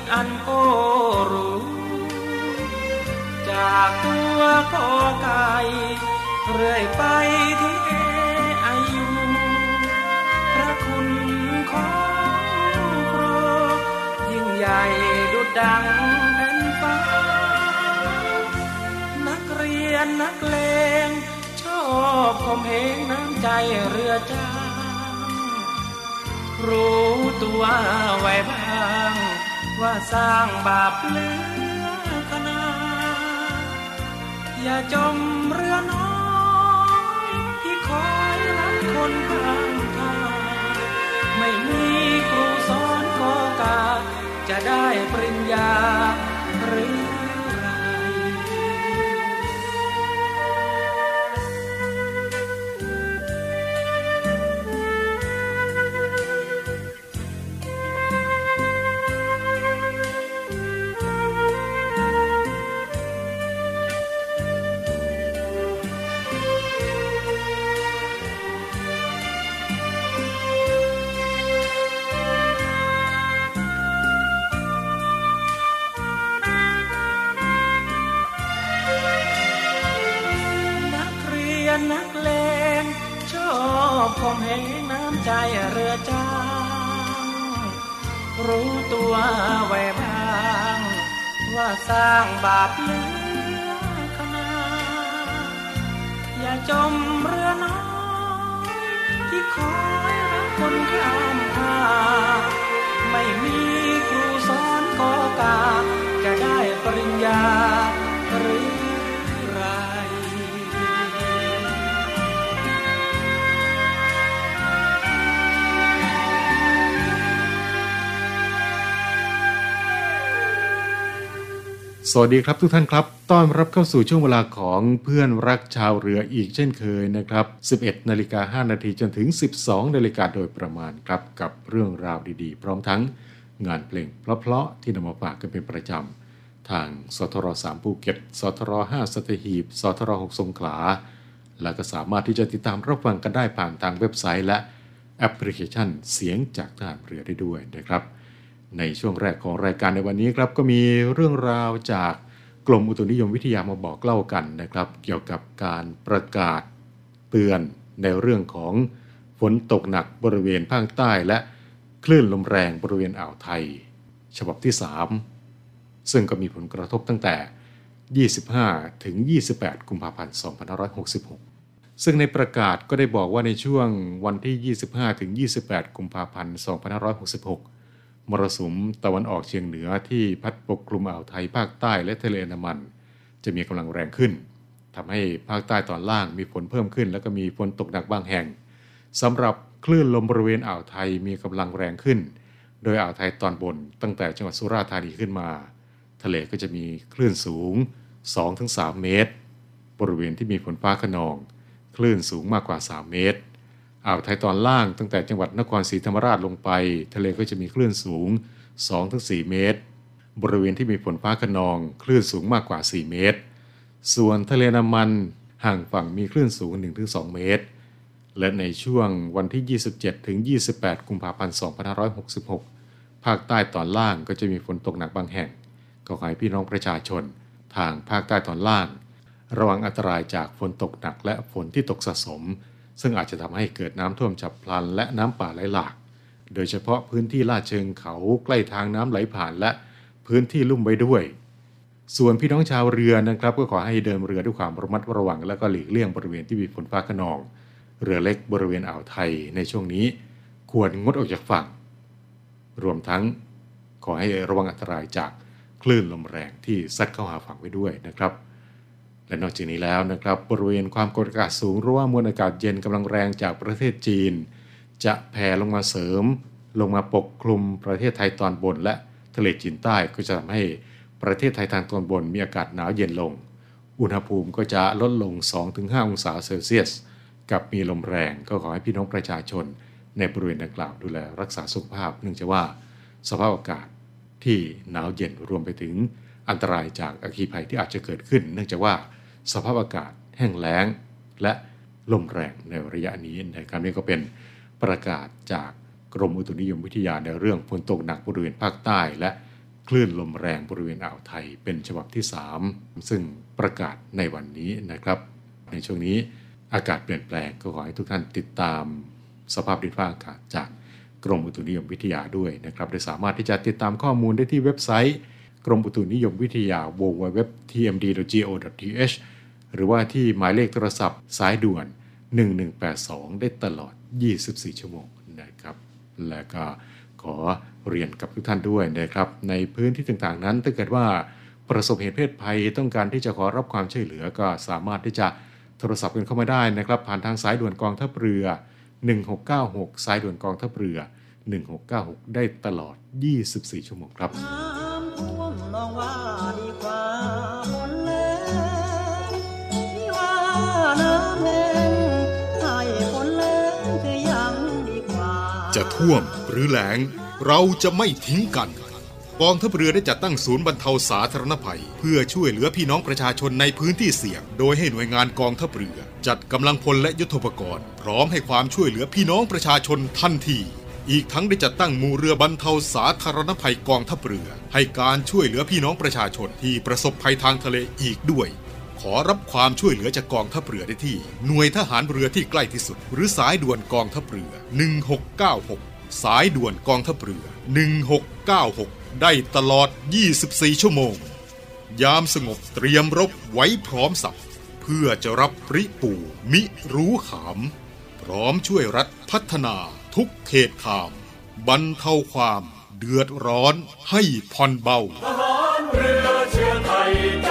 ยศอันโอรู้ จากตัวกอไก่เรื่อยไปถึงเออายุพระคุณของครูยิ่งใหญ่ดุดดังแผ่นฟ้า นักเรียนนักเลงชอบข่มเหงน้ำใจเรือจ้างรู้ตัวไว้บ้าง ว่าสร้างบาปเลือขนาดอย่าจมเรือน้อยที่คอยรับคนข้างทางไม่มีครูสอนกอกาจะได้ปริญญาหรือ คนข้ามทางไม่มีครูสอนกอกาจะได้ปริญญา สวัสดีครับทุกท่านครับ ต้อนรับเข้าสู่ช่วงเวลาของเพื่อนรักชาวเรืออีกเช่นเคยนะครับ 11 นาฬิกา 5 นาทีจนถึง 12 นาฬิกาโดยประมาณครับ กับเรื่องราวดีๆ พร้อมทั้งงานเพลงเพราะๆที่นำมาฝากกันเป็นประจำ ทางสทร3ภูเก็ตสทร5สัตหีบสทร6สงขลา และก็สามารถที่จะติดตามรับฟังกันได้ผ่านทางเว็บไซต์และแอปพลิเคชันเสียงจากทหารเรือได้ด้วยนะครับ ในช่วงแรกของรายการในวันนี้ครับก็มีเรื่องราวจากกรมอุตุนิยมวิทยามาบอกเล่ากันนะครับ เกี่ยวกับการประกาศเตือนในเรื่องของฝนตกหนักบริเวณภาคใต้และคลื่นลมแรงบริเวณอ่าวไทย ฉบับที่ 3 ซึ่งก็มีผลกระทบตั้งแต่ 25 ถึง 28 กุมภาพันธ์ 2566 ซึ่งในประกาศก็ได้บอกว่าในช่วงวันที่ 25 ถึง 28 กุมภาพันธ์ 2566 มรสุมตะวันออกเฉียงเหนือที่พัดปกคลุมอ่าวไทยภาคใต้และทะเลอันดามัน จะมีกำลังแรงขึ้นทำให้ภาคใต้ตอนล่างมีฝนเพิ่มขึ้น แล้วก็มีฝนตกหนักบางแห่งสำหรับคลื่นลมบริเวณอ่าวไทยมีกำลังแรงขึ้น โดยอ่าวไทยตอนบน ตั้งแต่จังหวัดสุราษฎร์ธานีขึ้นมา ทะเลก็จะมีคลื่นสูง 2-3 เมตร บริเวณที่มีฝนฟ้าขนอง คลื่นสูงมากกว่า 3 เมตร อ่าวไทยตอนล่าง ตั้งแต่จังหวัดนครศรีธรรมราชลงไป ทะเลก็จะมีคลื่นสูง 2-4 เมตร บริเวณที่มีฝนฟ้าขนอง คลื่นสูงมากกว่า 4 เมตร ส่วนทะเลน้ำมันห่างฝั่งมีคลื่นสูง 1-2 เมตร และในช่วงวันที่ 27-28 กุมภาพันธ์ 2566 ภาคใต้ตอนล่างก็จะมีฝนตกหนักบางแห่ง ก็ขอให้พี่น้องประชาชน ทางภาคใต้ตอนล่าง ระวังอันตรายจากฝนตกหนักและฝนที่ตกสะสม ซึ่งอาจจะทำให้เกิดน้ำท่วมฉับพลัน และน้ำป่าไหลหลาก โดยเฉพาะพื้นที่ลาดเชิงเขาใกล้ทางน้ำไหลผ่านและพื้นที่ลุ่มไว้ด้วย ส่วนพี่น้องชาวเรือนะครับ ก็ขอให้เดินเรือด้วยความระมัดระวัง และก็หลีกเลี่ยงบริเวณที่มีฝนฟ้าขนอง เรือเล็กบริเวณอ่าวไทยในช่วงนี้ ควรงดออกจากฝั่ง รวมทั้งขอให้ระวังอันตรายจากคลื่นลมแรงที่ซัดเข้าหาฝั่งไว้ด้วยนะครับ และนอกจากนี้แล้วนะครับบริเวณความกดอากาศสูงหรือว่ามวลอากาศเย็นกำลังแรงจากประเทศจีน จะแผ่ลงมาเสริม ลงมาปกคลุมประเทศไทยตอนบน และทะเลจีนใต้ก็จะทำให้ประเทศไทยทางตอนบนมีอากาศหนาวเย็นลง อุณหภูมิก็จะลดลง 2-5 องศาเซลเซียส กับมีลมแรงก็ขอให้พี่น้องประชาชน ในบริเวณดังกล่าวดูแลรักษาสุขภาพ เนื่องจากว่าสภาพอากาศที่หนาวเย็นรวมไปถึงอันตรายจากอัคคีภัยที่อาจจะเกิดขึ้น เนื่องจากว่า สภาพอากาศแห้งแล้ง และลมแรงในระยะนี้นะครับนี่ก็เป็นประกาศจากกรมอุตุนิยมวิทยาในเรื่องฝนตกหนักบริเวณภาคใต้ และคลื่นลมแรงบริเวณอ่าวไทยเป็นฉบับที่ 3 ซึ่งประกาศในวันนี้นะครับ ในช่วงนี้อากาศเปลี่ยนแปลงก็ขอให้ทุกท่านติดตาม สภาพดินฟ้าอากาศจากกรมอุตุนิยมวิทยาด้วยนะครับโดยสามารถที่จะติดตามข้อมูลได้ที่เว็บไซต์ กรมอุตุนิยมวิทยา www.tmd.go.th หรือว่าที่หมายเลขโทรศัพท์สายด่วน 1182 ได้ตลอด 24 ชั่วโมงนะครับ และก็ขอเรียนกับทุกท่านด้วยนะครับ ในพื้นที่ต่างๆนั้นถ้าเกิดว่าประสบเหตุเพศภัยต้องการที่จะขอรับความช่วยเหลือก็สามารถที่จะโทรศัพท์กันเข้ามาได้นะครับ ผ่านทางสายด่วนกองทัพเรือ 1696 สายด่วนกองทัพเรือ 1696 ได้ตลอด 24 ชั่วโมงครับ องว่าดีกว่าฝนแรงที่ว่าน้ำแห้งให้ฝนแรงคือยังดีกว่า จะท่วมหรือแล้งเราจะไม่ทิ้งกันกองทัพเรือได้จัดตั้งศูนย์บรรเทาสาธารณภัย เพื่อช่วยเหลือพี่น้องประชาชนในพื้นที่เสี่ยง โดยให้หน่วยงานกองทัพเรือ จัดกำลังพลและยุทโธปกรณ์ พร้อมให้ความช่วยเหลือพี่น้องประชาชนทันที อีกทั้งได้จัดตั้งหมู่เรือบรรเทาสาธารณภัยกองทัพเรือ ให้การช่วยเหลือพี่น้องประชาชนที่ประสบภัยทางทะเลอีกด้วย ขอรับความช่วยเหลือจากกองทัพเรือได้ที่ หน่วยทหารเรือที่ใกล้ที่สุด หรือสายด่วนกองทัพเรือ 1696 สายด่วนกองทัพเรือ 1696 ได้ตลอด 24 ชั่วโมง ยามสงบเตรียมรบไว้พร้อมสับเพื่อจะรับปริปูมิรู้ขาม พร้อมช่วยรัฐพัฒนา ทุกเขตขามบรรเทาความเดือดร้อนให้ผ่อนเบาทหารเรือเชื้อไทยใจ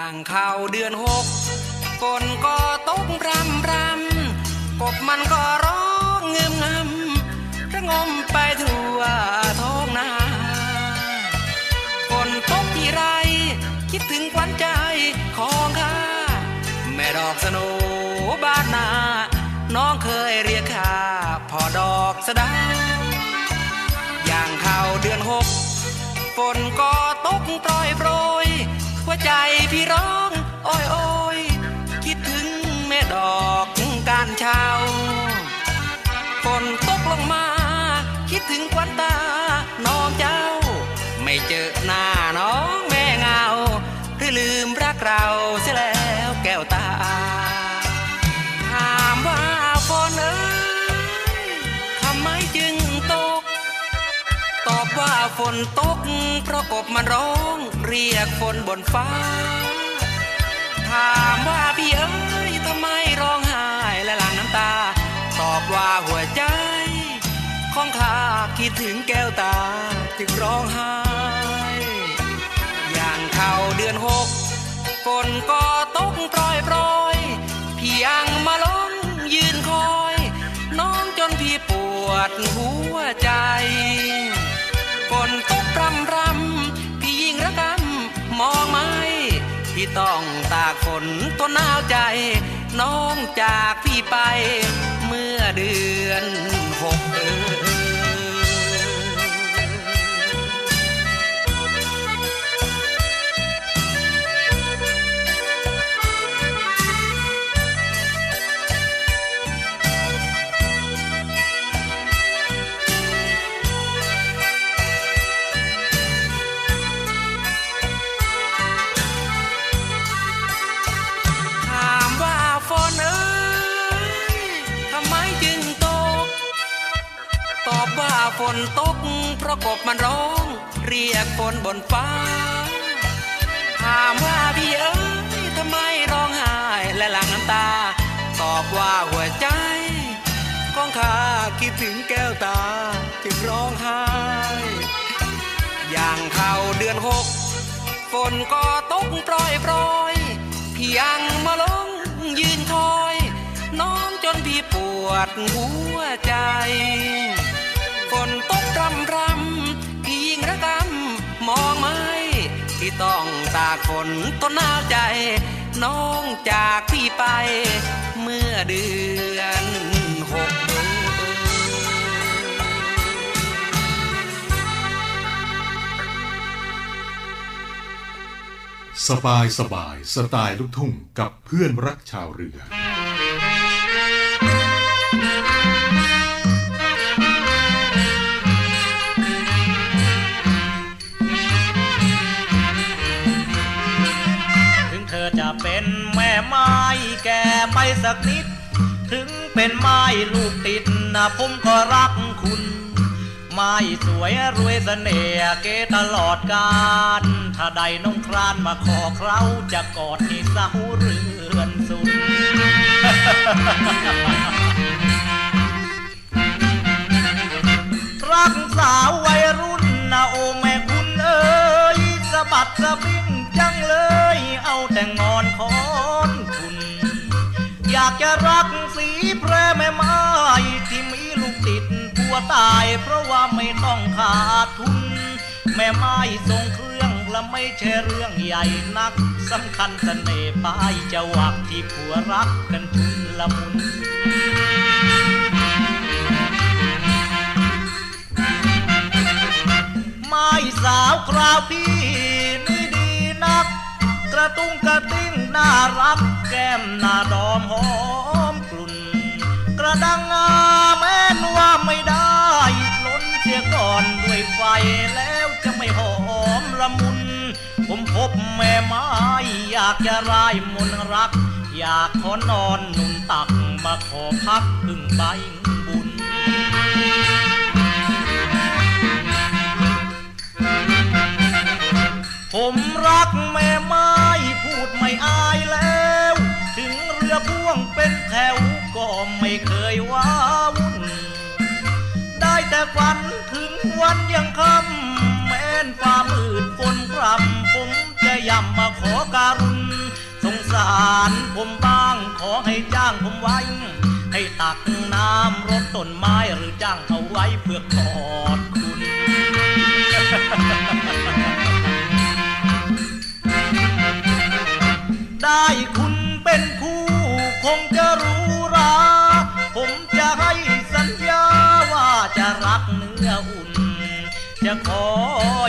อย่างเข้าเดือนหกฝนก็ตกรำรำกบมันก็ร้องเงืมงำระงมไปทั่วท้องนาฝนตกที่ไร คิดถึงขวัญใจของข้าแม่ดอกสโนบ้านนา น้องเคยเรียกข้าพอดอกสดาอย่างเข้าเดือนหกฝนก็ หัวใจพี่ร้อง โอ้ยโอ้ยคิดถึงแม่ดอกการเช้า ฝนตกเพราะกบมันร้องเรียกฝนบนฟ้า ถามว่าพี่เอ้ยทำไมร้องไห้และหลั่งน้ำตา ตอบว่าหัวใจของข้าคิดถึงแก้วตาจึงร้องไห้อย่างเข้าเดือนหกฝนก็ตกโปรยโปรยพี่ยังมาลงยืนคอย น้องจนพี่ปวดหัว ที่ต้องตากฝนตัวหนาวใจ น้องจากพี่ไปเมื่อเดือน ตอบว่าฝนตก เพราะกบมันร้อง เรียกฝนบนฟ้า ถามว่าพี่เอ้ยทำไมร้องไห้และหลั่งน้ำตา ตอบว่าหัวใจ ของข้าคิดถึงแก้วตาจึงร้องไห้ อย่างเข้าเดือนหกฝนก็ตกโปรยโปรยพี่ยังมาลงยืนคอย น้องจนพี่ปวดหัวใจ รำรำพี่ยิ่งระกำมองไหมที่ต้องตากฝนต้นหนาวใจ น้องจากพี่ไป เมื่อเดือนหกสบายสบายสไตล์ลูกทุ่งกับเพื่อนรักชาวเรือ สักนิด ถึงเป็นไม้ลูกติดนะผมก็รักคุณ ไม้สวยรวยเสน่ห์เกตลอดกาลถ้าใดน้องครานมาขอเคราจะกอดให้เสาเรือนสุดรักสาววัยรุ่นนะโอแม่คุณเอ้ยสะบัดสะบิงจังเลย เอาแต่งอนคอน อยากจะรักสีแพรแม่ไม้ที่มีลูกติดผัวตายเพราะว่าไม่ต้องขาดทุน แม่ไม้ทรงเครื่องและไม่ใช่เรื่องใหญ่นักสำคัญเสน่ห์ปลายจะวักที่ผัวรักกันชุนละมุนไม้สาวคราวพี่ ระตุ้งกระติ้งน่ารักแก้มหน้าดอมหอมกลุ่น กระดังงาแม้นว่าไม่ได้ล้นเสียก่อนด้วยไฟแล้วจะไม่หอมละมุน ผมพบแม่ไม้อยากจะรายมนต์รัก อยากขอนอนนุ่นตักมาขอพักพึ่งใบบุญผมรักแม่ไม้ ไม่อายแล้ว ถึงเรือพ่วงเป็นแถวก็ไม่เคยว้าวุ่น ได้แต่ฝันถึงวันยังค่ำแม้นฟ้ามืดฝนพรำผมจะย่ำมาขอการุณ สงสารผมบ้างขอให้จ้างผมไว้ ให้ตักน้ำรดต้นไม้หรือจ้างเอาไว้เพื่อกอดคุณ ได้คุณเป็นคู่คงจะรู้รักผมจะให้สัญญาว่าจะรักเนื้ออุ่น จะคอ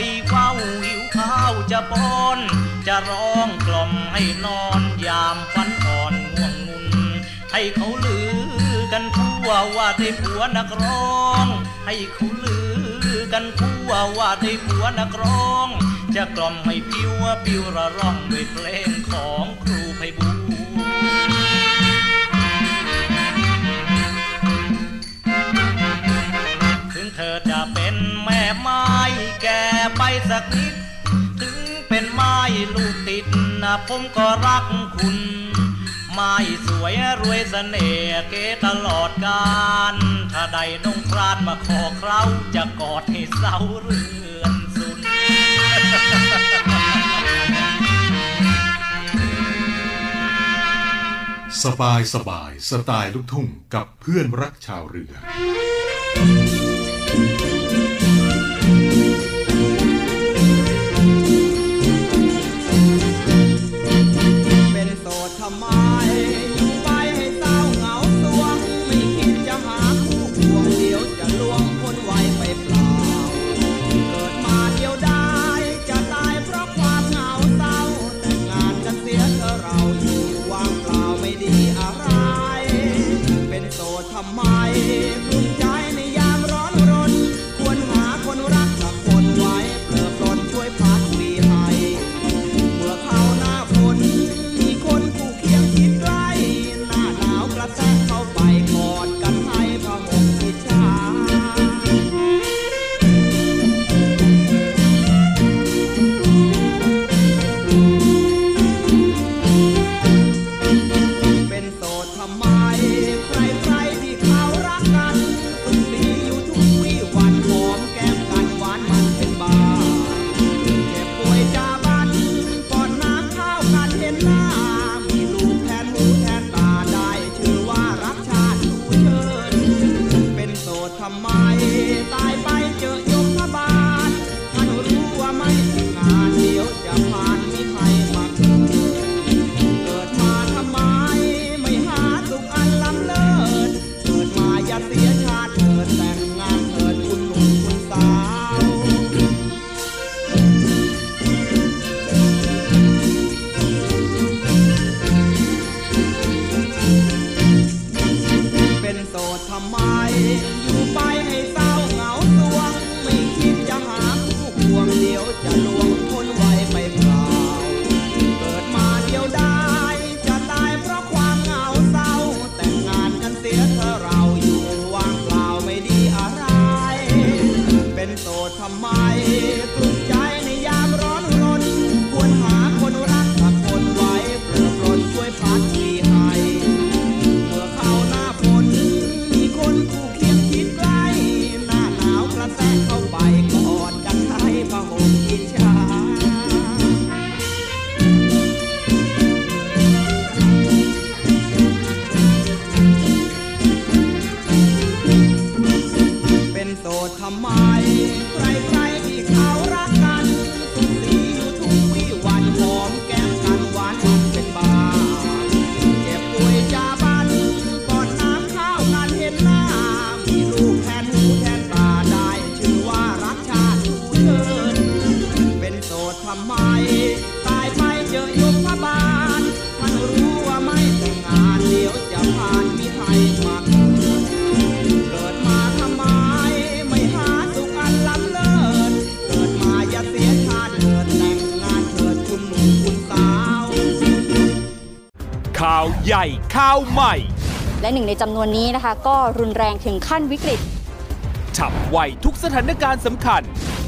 ยเฝ้าหิวข้าวจะป้อน จะร้องกล่อมให้นอนยามฝันอ่อนง่วงงุน ให้เขาลือกันทั่วว่าได้ผัวนักร้อง ให้เขาลือกันทั่วว่าได้ผัวนักร้อง จะกล่อมให้ผิวปิวระร่องด้วยเพลงของครูไพบูลถึงเธอจะเป็นแม่ไม้แก่ไปสักนิด ถึงเป็นไม้ลูกติดนะผมก็รักคุณ ไม้สวยรวยเสน่ห์เก๋ตลอดกาลถ้าได้นงครานมาขอเคล้าจะกอดให้เศร้าเรือน สบายสบายสไตล์ลูกทุ่งกับเพื่อนรักชาวเรือ ทำไมตายไปเจอยมพบาลท่านรู้ว่าไม่แต่งงานเดี๋ยวจะผ่านมีใครมาเกิดเกิดมาทำไมไม่หาสุขอันล้ำเลิศเกิดมาอย่าเสียชาติเกิดแต่งงานเกิดคุณหนุ่มคุณสาว ข่าวใหญ่ข่าวใหม่ และหนึ่งในจำนวนนี้นะคะ ก็รุนแรงถึงขั้นวิกฤตฉับไวทุกสถานการณ์สำคัญ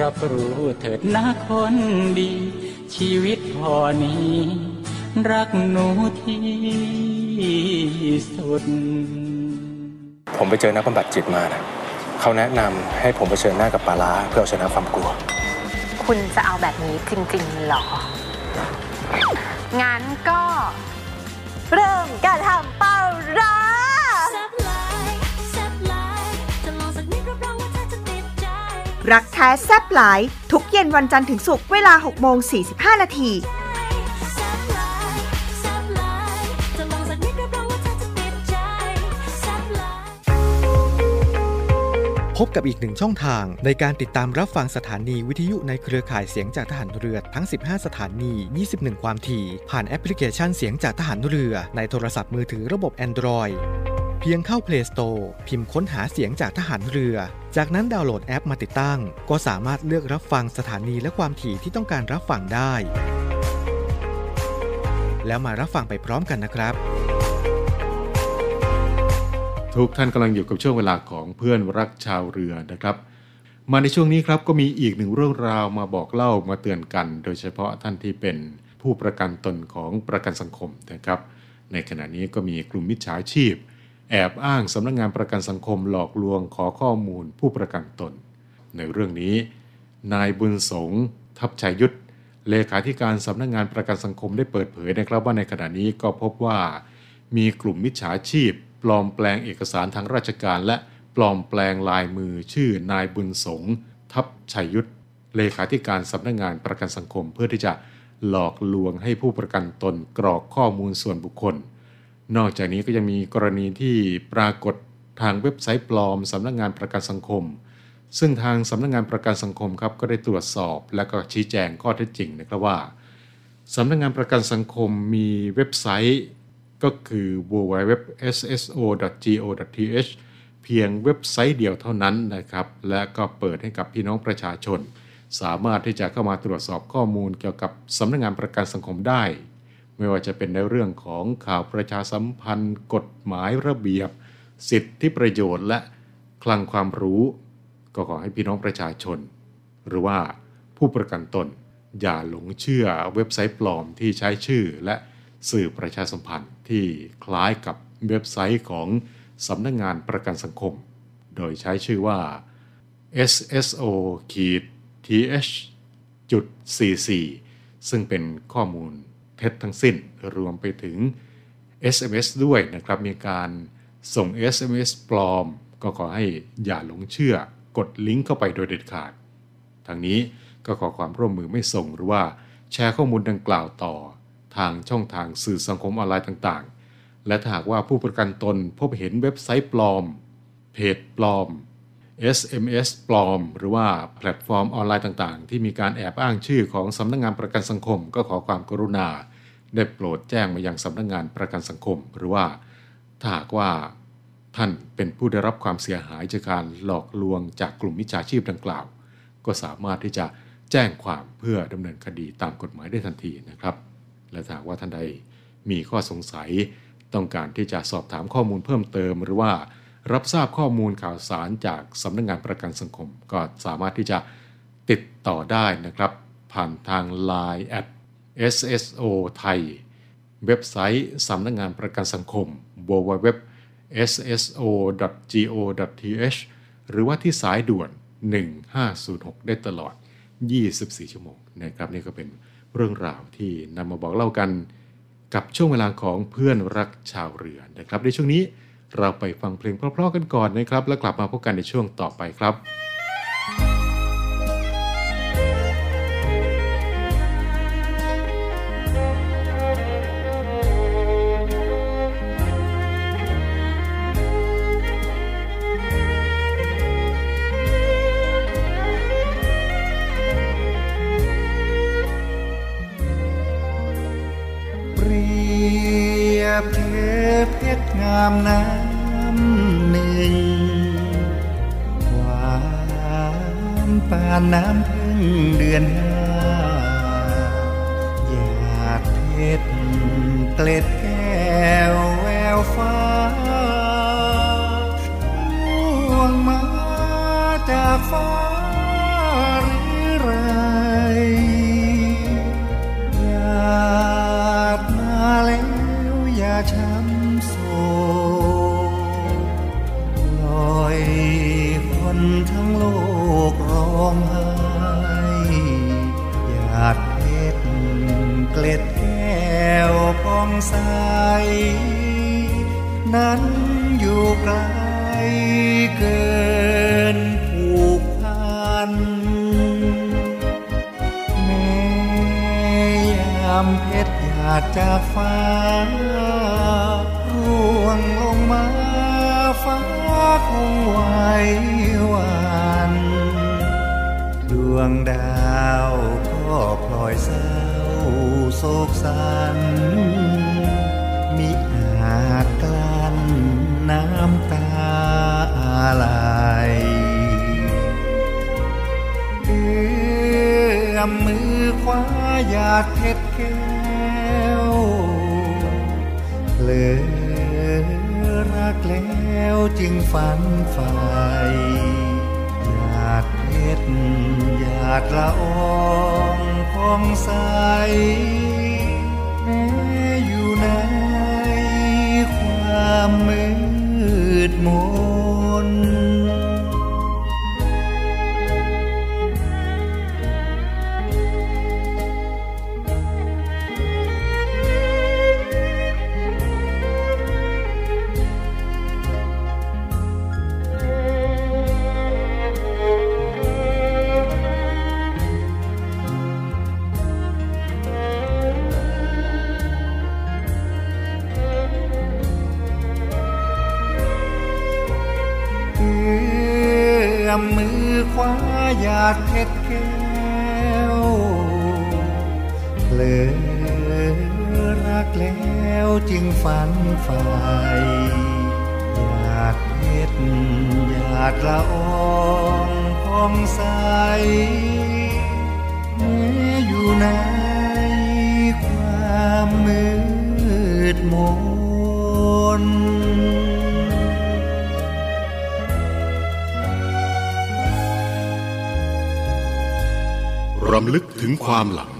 รับรู้เถิดนะคนดี ชีวิตพอนี้ รักหนูที่สุด ผมไปเจอนักบำบัดจิตมานะเขาแนะนำให้ผมเผชิญหน้ากับปลาร้าเพื่อเอาชนะความกลัว คุณจะเอาแบบนี้จริงๆหรอ งั้นก็ เริ่มการทำปลาร้า รักแท้แซบหลาย ทุกเย็นวันจันทร์ถึงศุกร์เวลา 6 โมง 45 นาทีพบกับอีกหนึ่งช่องทางในการติดตามรับฟังสถานีวิทยุในเครือข่ายเสียงจากทหารเรือทั้ง 15 สถานี 21 ความถี่ ผ่านแอปพลิเคชันเสียงจากทหารเรือ ในโทรศัพท์มือถือระบบ Android เพียงเข้า Play Store พิมพ์ค้นหาเสียงจากทหารเรือ จากนั้นดาวน์โหลดแอปมาติดตั้ง ก็สามารถเลือกรับฟังสถานีและความถี่ที่ต้องการรับฟังได้ แล้วมารับฟังไปพร้อมกันนะครับ ทุกท่านกำลังอยู่กับช่วงเวลาของเพื่อนรักชาวเรือนะครับ มาในช่วงนี้ครับก็มีอีกหนึ่งเรื่องราวมาบอกเล่ามาเตือนกัน โดยเฉพาะท่านที่เป็นผู้ประกันตนของประกันสังคมนะครับ ในขณะนี้ก็มีกลุ่มมิจฉาชีพ แอบอ้างสำนักงงานประกันสังคมหลอกลวงขอข้อมูลผู้ประกันตน ในเรื่องนี้ นายบุญสงทัพชัยยุทธเลขาธิการสำนักงงานประกันสังคมได้เปิดเผยนะครับว่าในขณะนี้ก็พบว่า มีกลุ่มมิจฉาชีพ ปลอมแปลงเอกสารทางราชการ และปลอมแปลงลายมือชื่อนายบุญสงทัพชัยยุทธเลขาธิการสำนักงงานประกันสังคม เพื่อที่จะหลอกลวงให้ผู้ประกันตนกรอกข้อมูลส่วนบุคคล นอกจากนี้ก็ยังมีกรณีที่ปรากฏทางเว็บไซต์ปลอมสำนักงานประกันสังคม ซึ่งทางสำนักงานประกันสังคมครับก็ได้ตรวจสอบและก็ชี้แจงข้อเท็จจริงนะครับว่าสำนักงานประกันสังคมมีเว็บไซต์ ก็คือ www.sso.go.th เพียงเว็บไซต์เดียวเท่านั้นนะครับ และก็เปิดให้กับพี่น้องประชาชน สามารถที่จะเข้ามาตรวจสอบข้อมูลเกี่ยวกับสำนักงานประกันสังคมได้ ไม่ว่าจะเป็นในเรื่องของข่าวประชาสัมพันธ์ กฎหมายระเบียบ สิทธิประโยชน์และคลังความรู้ ก็ขอให้พี่น้องประชาชน หรือว่าผู้ประกันตน อย่าหลงเชื่อเว็บไซต์ปลอมที่ใช้ชื่อและสื่อประชาสัมพันธ์ที่คล้ายกับเว็บไซต์ของสำนักงงานประกันสังคม โดยใช้ชื่อว่า sso th จุด44ซึ่งเป็นข้อมูล เท็จทั้งสิ้น รวมไปถึง SMS ด้วยนะครับ มีการส่ง SMS ปลอม ก็ขอให้อย่าหลงเชื่อกดลิงก์เข้าไปโดยเด็ดขาด ทางนี้ก็ขอความร่วมมือไม่ส่งหรือว่าแชร์ข้อมูลดังกล่าวต่อ ทางช่องทางสื่อสังคมออนไลน์ต่างๆ และถ้าหากว่าผู้ประกันตนพบเห็นเว็บไซต์ปลอม เพจปลอม SMS ปลอม หรือว่าแพลตฟอร์มออนไลน์ต่างๆ ที่มีการแอบอ้างชื่อของสำนักงานประกันสังคม ก็ขอความกรุณา ได้โปรดแจ้งมายังสำนักงานประกันสังคม หรือว่าถ้าหากว่าท่านเป็นผู้ได้รับความเสียหายจากการหลอกลวงจากกลุ่มมิจฉาชีพดังกล่าว ก็สามารถที่จะแจ้งความเพื่อดำเนินคดีตามกฎหมายได้ทันทีนะครับ และถ้าว่าท่านใดมีข้อสงสัยต้องการที่จะสอบถามข้อมูลเพิ่มเติม หรือว่า รับทราบข้อมูลข่าวสารจากสำนักงงานประกันสังคม ก็สามารถที่จะติดต่อได้นะครับ ผ่านทาง Line at sso ไทยเว็บไซต์สำนักงงานประกันสังคม www sso.go.th หรือว่าที่สายด่วน 1506 ได้ตลอด 24 ชั่วโมงนะครับนี่ก็เป็นเรื่องราวที่นำมาบอกเล่ากัน กับช่วงเวลาของเพื่อนรักชาวเรือนะครับ ในช่วงนี้ เราไปฟังเพลงเพราะๆกันก่อนนะครับ แล้วกลับมาพบกันในช่วงต่อไปครับ ทั้งโลกร้องไห้หยาดเพชรเกล็ดแก้วพองใส นั้นอยู่ไกลเกินผูกพันแม้ยามเพชรหยาดจากฟ้าร่วงลงมาฟ้า คงไหววันดวงดาวก็พลอยเศร้าโศกสันมิอาจกลั้นน้ำตาอะไรเอื้อมมือคว้าหยาดเพชรแก้ว เลยรักล แล้วจึงฝันใฝ่หยาดเพชรหยาดละอองพองใสแม้อยู่ในความมืดมน คว้าหยาดเพชรแก้วเลยรักแล้วจึงฝันฝ่หยาดเพชรหยาดละอองพองใสแม้อยู่ในความมืดมน รำลึกถึงความหลัง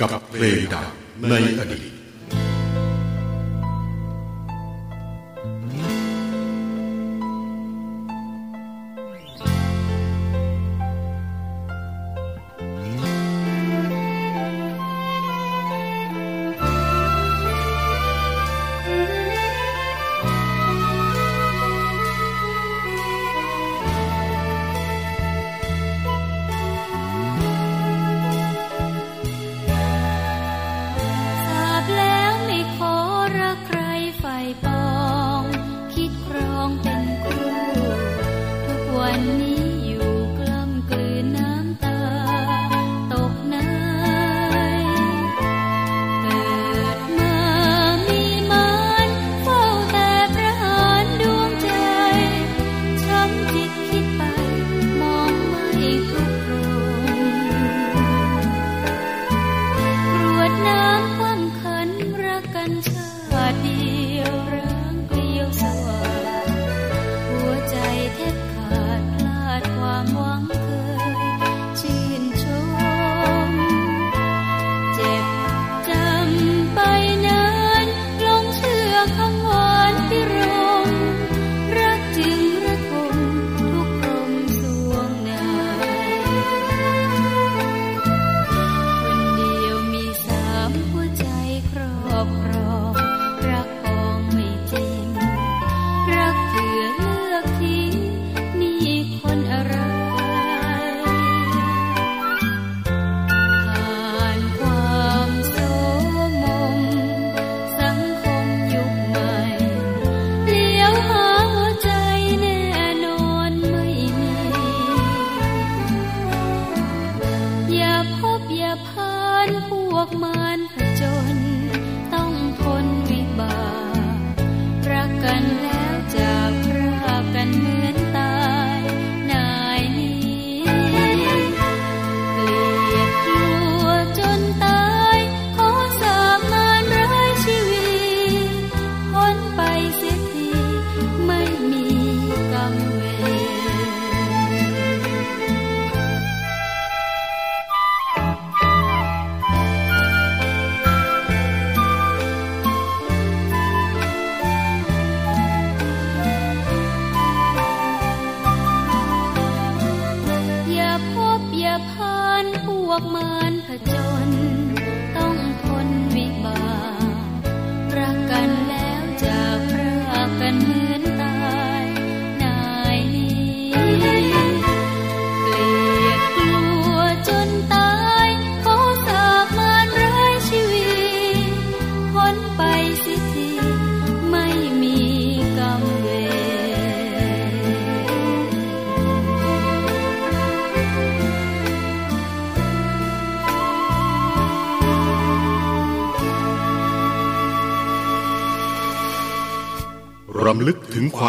กับเพลงดังในอดีต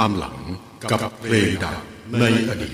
ความหลังกับเพลงดังในอดีต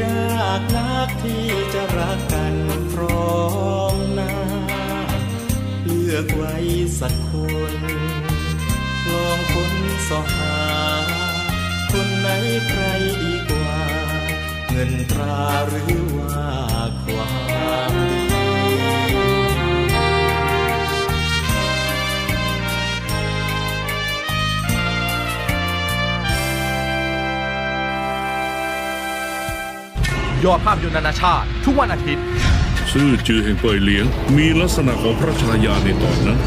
ยากนักที่จะรักกันพรองน้า เลือกไว้สักคนลองคนสหา คนไหนใครดีกว่า เงินตราหรือว่าความดี ยอดภาพยนตร์นานาชาติ ทุกวันอาทิตย์ ซื่อจือแห่งเป่ยเหลียง มีลักษณะของพระชายาในตอนนั้น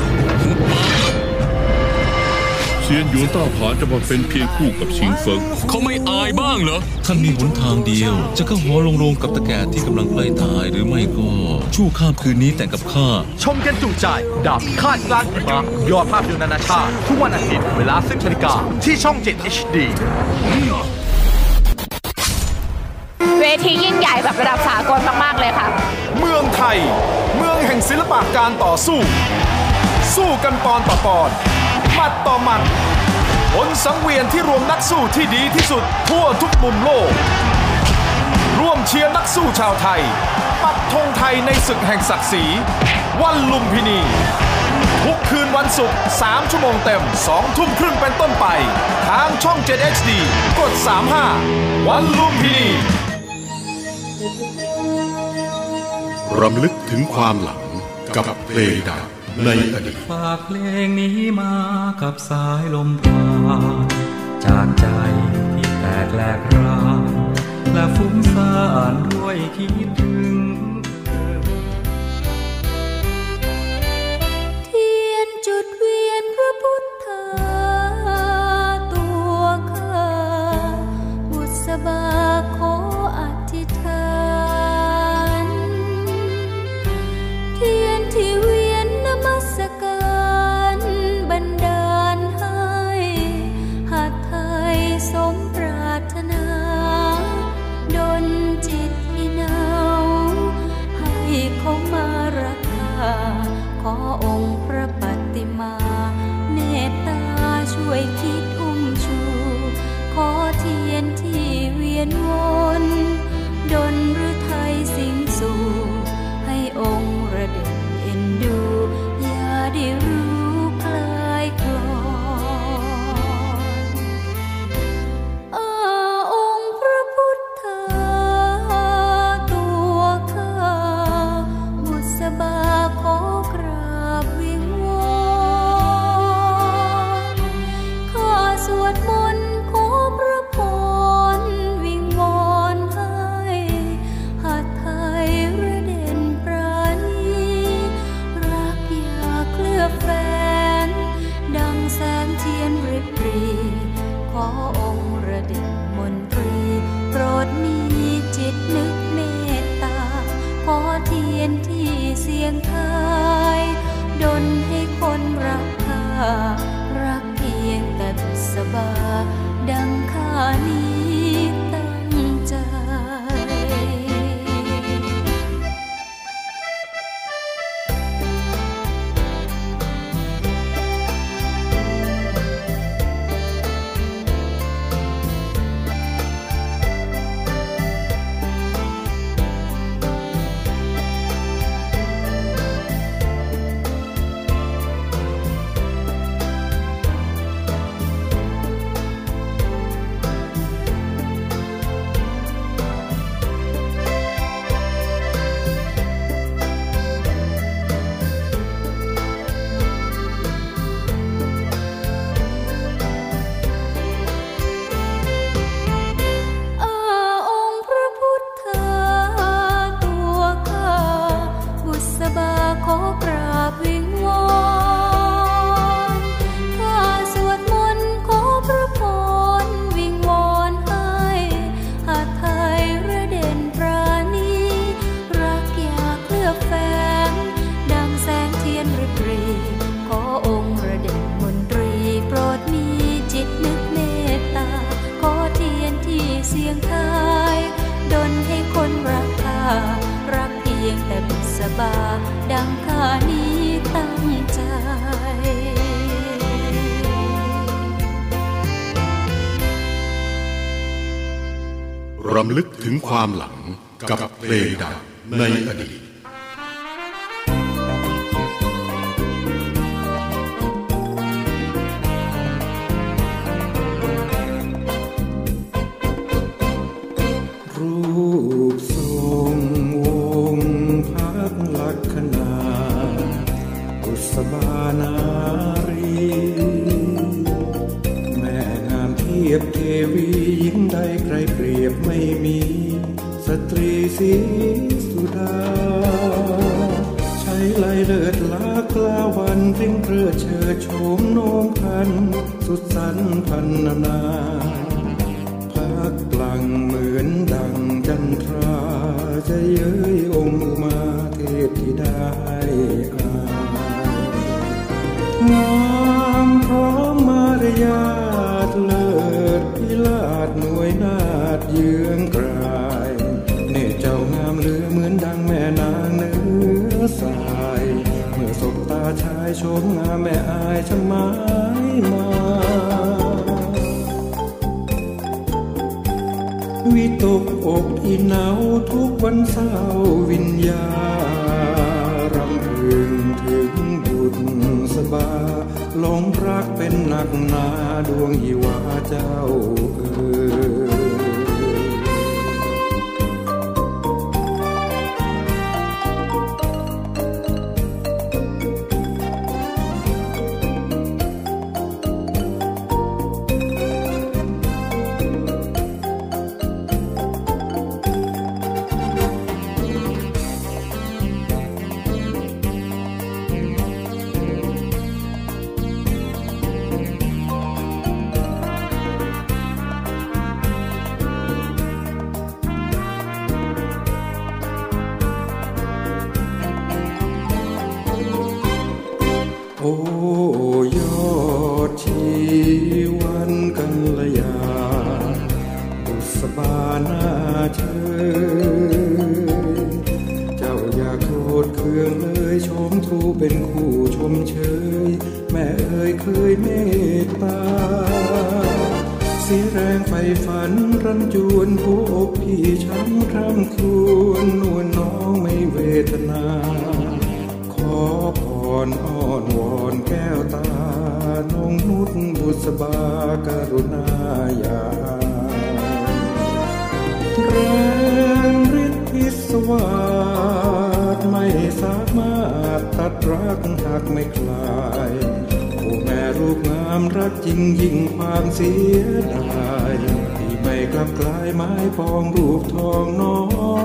เซียนหยวนต้าผาจะมาเป็นเพียงคู่กับชิงเฟิงเขาไม่อายบ้างเหรอ ท่านมีหนทางเดียว จะเข้าหอลงโรงกับตะแก่ที่กำลังใกล้ตายหรือไม่ก็ ชั่วข้ามคืนนี้แต่งกับข้า ชมกันจุใจดาบคาดกลางหิมะยอดภาพยนตร์นานาชาติ ทุกวันอาทิตย์เวลา10นาฬิกาที่ช่อง 7 HD เวทียิ่งใหญ่แบบระดับสากลมาก ๆ เลยค่ะ เมืองไทย เมืองแห่งศิลปะการต่อสู้ สู้กันปอนต่อปอนหมัดต่อหมัดผลสังเวียนที่รวมนักสู้ที่ดีที่สุดทั่วทุกมุมโลก ร่วมเชียร์นักสู้ชาวไทย ปักธงไทยในศึกแห่งศักดิ์ศรี วันลุมพินี ทุกคืนวันศุกร์3ชั่วโมงเต็ม 2 ทุ่มครึ่งเป็นต้นไป ทางช่อง 7 HD กด 35 วันลุมพินี รำลึกถึงความหลังกับเพลงดังในอดีตฝากเพลงนี้มากับสายลมพาจากใจที่แตกแหลกรานและฟุ้งซ่านด้วยคิดถึง แม่ โอ้ยอดชีวันกันละยา บุษบานาเชยเจ้าอย่าโกรธเคืองเลยชมทูเป็นคู่ชมเชย แม่เอ่ยเคยเมตตาเสียแรงไฟฝันรันจวนหัวอกพี่ช้ำคร่ำคร บากรุณาอย่าแรงฤทธิ์พิศวาสไม่สามารถตัดรักหากไม่คลายโอ้แม่รูปงามรักจริงยิ่งความเสียดายที่ไม่กลับกลายไม้ปองรูปทองน้อ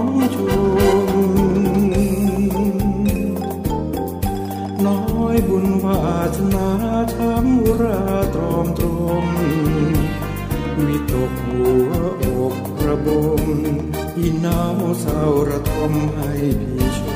งชมน้อยบุญวาสนาช้ำรา มมวิตกหัวอกระบมอีหนาวเศร้าระทมให้พี่ชม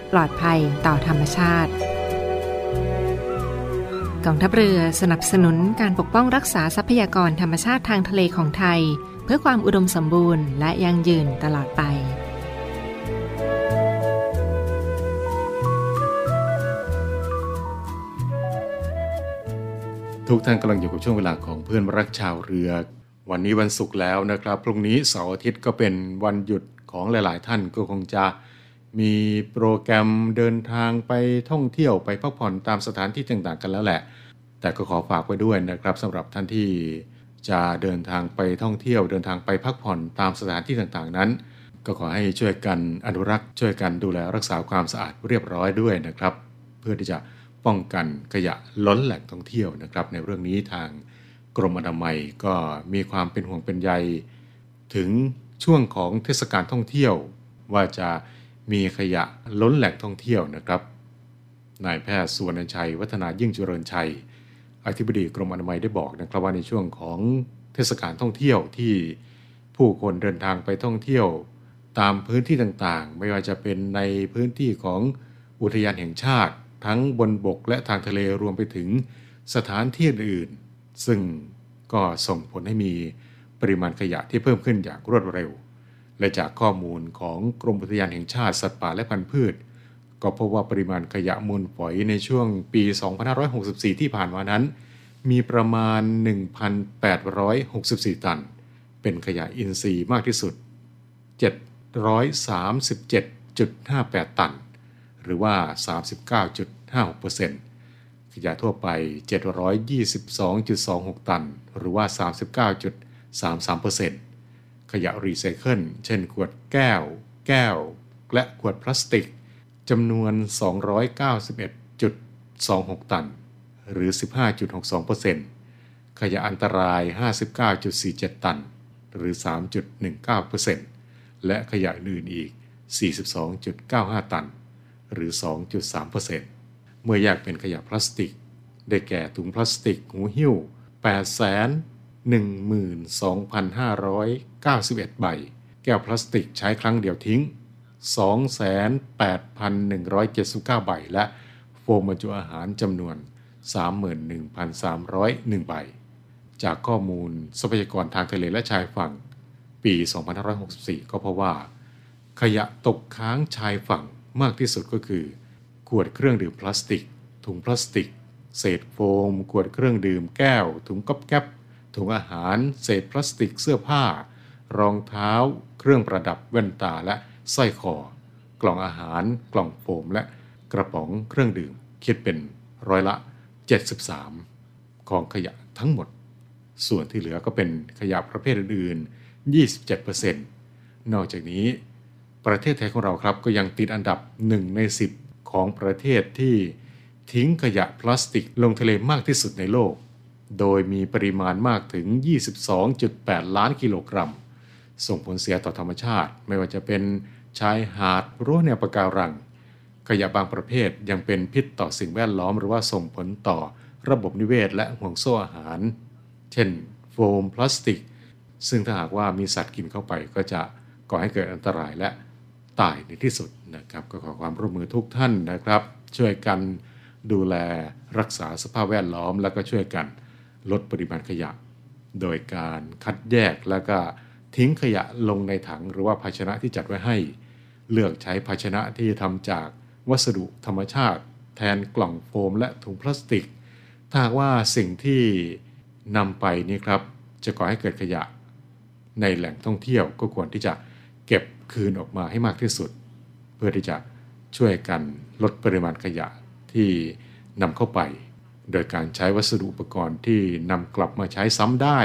ปลอดภัยต่อธรรมชาติ กองทัพเรือสนับสนุนการปกป้องรักษาทรัพยากรธรรมชาติทางทะเลของไทย เพื่อความอุดมสมบูรณ์และยั่งยืนตลอดไปทุกท่านกำลังอยู่กับช่วงเวลาของเพื่อนรักชาวเรือ วันนี้วันศุกร์แล้วนะครับ พรุ่งนี้เสาร์อาทิตย์ก็เป็นวันหยุดของหลาย ๆ ท่านก็คงจะ มีโปรแกรมเดินทางไปท่องเที่ยวไปพักผ่อนตามสถานที่ต่างๆกันแล้วแหละ แต่ก็ขอฝากไว้ด้วยนะครับสำหรับท่านที่จะเดินทางไปท่องเที่ยว เดินทางไปพักผ่อนตามสถานที่ต่างๆนั้น ก็ขอให้ช่วยกันอนุรักษ์ช่วยกันดูแลรักษาความสะอาดเรียบร้อยด้วยนะครับ เพื่อที่จะป้องกันขยะล้นแหล่งท่องเที่ยวนะครับ ในเรื่องนี้ทางกรมอนามัยก็มีความเป็นห่วงเป็นใย ถึงช่วงของเทศกาลท่องเที่ยว ว่าจะ มีขยะล้นแหล่งท่องเที่ยวนะครับ นายแพทย์สุวรรณชัย วัฒนายิ่งเจริญชัย อธิบดีกรมอนามัยได้บอกนะครับว่าในช่วงของเทศกาลท่องเที่ยวที่ผู้คนเดินทางไปท่องเที่ยว ตามพื้นที่ต่างๆ ไม่ว่าจะเป็นในพื้นที่ของอุทยานแห่งชาติ ทั้งบนบกและทางทะเลรวมไปถึงสถานที่อื่นๆซึ่งก็ส่งผลให้มีปริมาณขยะที่เพิ่มขึ้นอย่างรวดเร็ว และจากข้อมูลของกรมอุทยานแห่งชาติสัตว์ป่าและพันธุ์พืช ก็พบว่าปริมาณขยะมูลฝอยในช่วงปี 2564 ที่ผ่านมานั้น มีประมาณ 1,864 ตัน เป็นขยะอินทรีย์มากที่สุด 737.58 ตัน หรือว่า 39.56%ขยะทั่วไป 722.26 ตัน หรือว่า 39.33% ขยะรีไซเคิล เช่นขวดแก้ว แก้ว และขวดพลาสติกจำนวน 291.26 ตัน หรือ 15.62%ขยะอันตราย 59.47 ตัน หรือ 3.19%และขยะอื่นอีก 42.95 ตัน หรือ 2.3%เมื่อแยกเป็นขยะพลาสติก ได้แก่ถุงพลาสติกหูหิ้ว8 12,591 ใบ แก้วพลาสติกใช้ครั้งเดียวทิ้ง 28,179 ใบ และโฟมบรรจุอาหารจำนวน 31,301 ใบ จากข้อมูลทรัพยากรทางทะเลและชายฝั่งปี 2564 ก็เพราะว่า ขยะตกค้างชายฝั่งมากที่สุดก็คือ ขวดเครื่องดื่มพลาสติก ถุงพลาสติก เศษโฟม ขวดเครื่องดื่มแก้ว ถุงก๊อบแก๊บ ถุงอาหาร เศษพลาสติกเสื้อผ้า รองเท้า เครื่องประดับแว่นตาและสร้อยคอ กล่องอาหาร กล่องโฟมและกระป๋องเครื่องดื่ม คิดเป็นร้อยละ 73 ของขยะทั้งหมด ส่วนที่เหลือก็เป็นขยะประเภทอื่นๆ 27%นอกจากนี้ ประเทศไทยของเราครับก็ยังติดอันดับ 1 ใน 10 ของประเทศที่ทิ้งขยะพลาสติกลงทะเลมากที่สุดในโลก โดยมีปริมาณมากถึง 22.8 ล้านกิโลกรัม ส่งผลเสียต่อธรรมชาติ ไม่ว่าจะเป็นชายหาดรั้วแนวปะการัง ขยะบางประเภทยังเป็นพิษต่อสิ่งแวดล้อมหรือว่าส่งผลต่อระบบนิเวศและห่วงโซ่อาหาร เช่น โฟมพลาสติก ซึ่งถ้าหากว่ามีสัตว์กินเข้าไปก็จะก่อให้เกิดอันตรายและตายในที่สุดนะครับก็ขอความร่วมมือทุกท่านนะครับ ช่วยกันดูแลรักษาสภาพแวดล้อม แล้วก็ช่วยกัน ลดปริมาณขยะ โดยการคัดแยกแล้วก็ทิ้งขยะลงในถังหรือว่าภาชนะที่จัดไว้ให้ เลือกใช้ภาชนะที่ทำจากวัสดุธรรมชาติ แทนกล่องโฟมและถุงพลาสติก ถ้าว่าสิ่งที่นำไปนี่ครับจะก่อให้เกิดขยะ ในแหล่งท่องเที่ยวก็ควรที่จะเก็บคืนออกมาให้มากที่สุด เพื่อที่จะช่วยกันลดปริมาณขยะที่นำเข้าไป โดยการใช้วัสดุอุปกรณ์ที่นำกลับมาใช้ซ้ำได้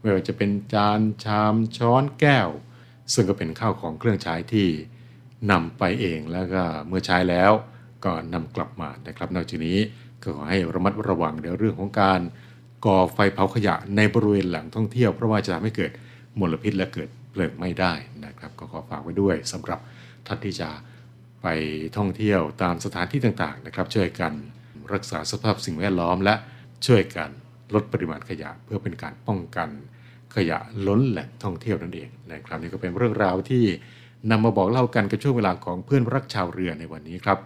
ไม่ว่าจะเป็นจานชามช้อนแก้ว ซึ่งก็เป็นข้าวของเครื่องใช้ที่นำไปเองแล้วก็เมื่อใช้แล้วก็นำกลับมานะครับ นอกจากนี้ก็ขอให้ระมัดระวังในเรื่องของการก่อไฟเผาขยะในบริเวณแหล่งท่องเที่ยว เพราะว่าจะทำให้เกิดมลพิษและเกิดเพลิงไม้ได้นะครับ ก็ขอฝากไว้ด้วยสำหรับท่านที่จะไปท่องเที่ยวตามสถานที่ต่างๆนะครับช่วยกัน รักษาสภาพสิ่งแวดล้อม และช่วยกันลดปริมาณขยะเพื่อเป็นการป้องกันขยะล้นแหล่งท่องเที่ยวนั่นเองนะครับนี่ก็เป็นเรื่องราวที่นำมาบอกเล่ากันกับช่วงเวลาของเพื่อนรักชาวเรือในวันนี้ครับ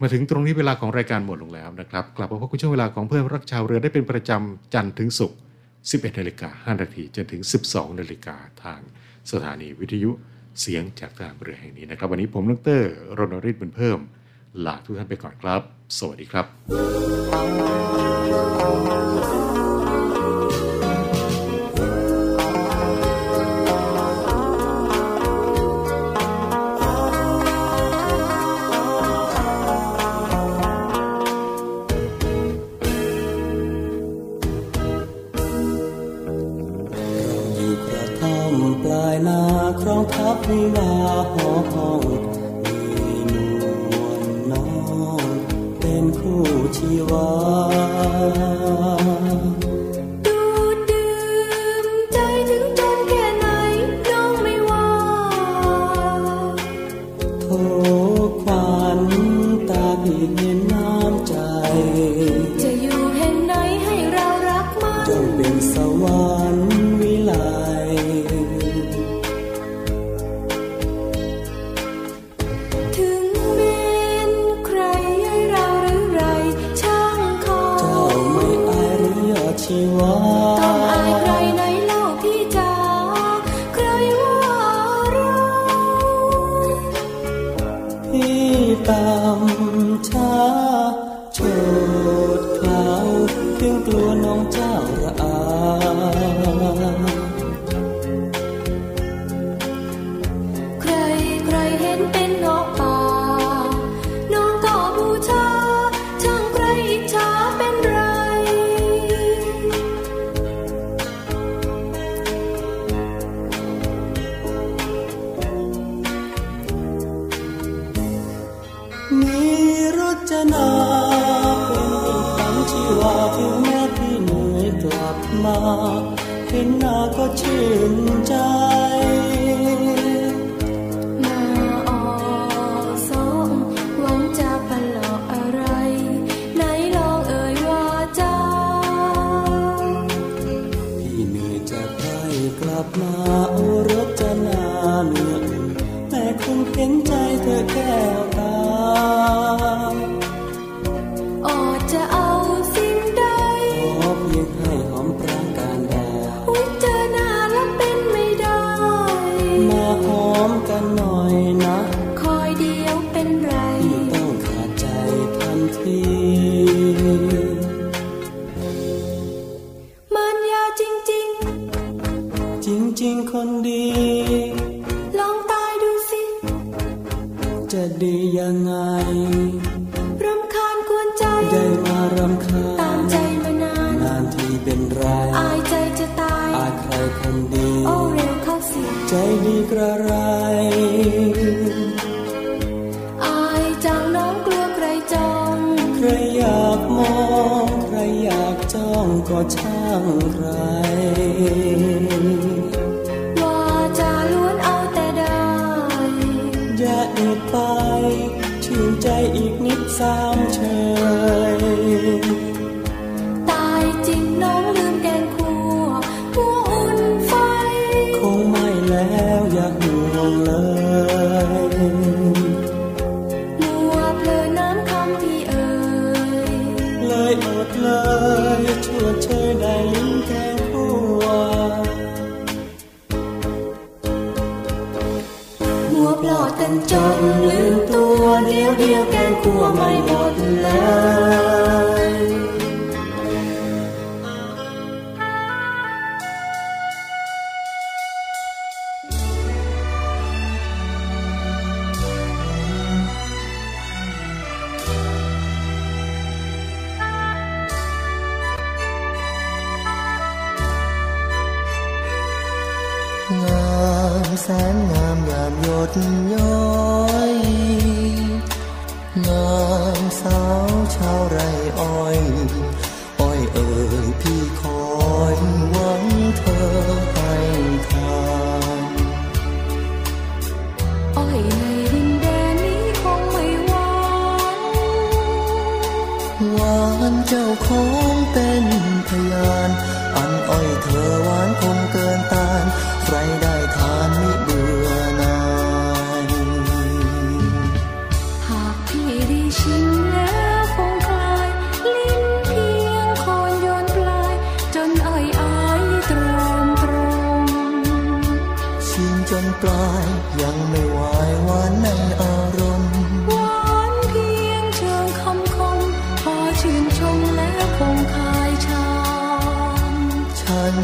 มาถึงตรงนี้เวลาของรายการหมดลงแล้วนะครับ กลับมาพบกับช่วงเวลาของเพื่อนรักชาวเรือได้เป็นประจำจันทร์ถึงศุกร์ 11นาฬิกา5นาทีจนถึง 12นาฬิกาทางสถานีวิทยุเสียงจากทารเรือแห่งนี้นะครับ วันนี้ผมดรรณฤทธิ์บุญเพิ่มลาทุกท่านไปก่อนครับ สวัสดีครับ ใจอีกนิดสาว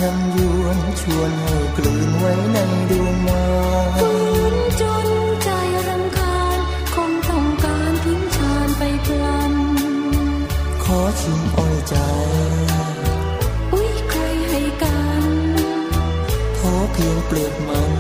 ยำยวนชวนให้กลืนไว้ในดวงมาฟื้นจนใจรำคาญคงต้องการทิ้งชานไปพลัน ขอชิมอ้อยใจ อุ้ยใครให้กันขอเพียงเปลือกมัน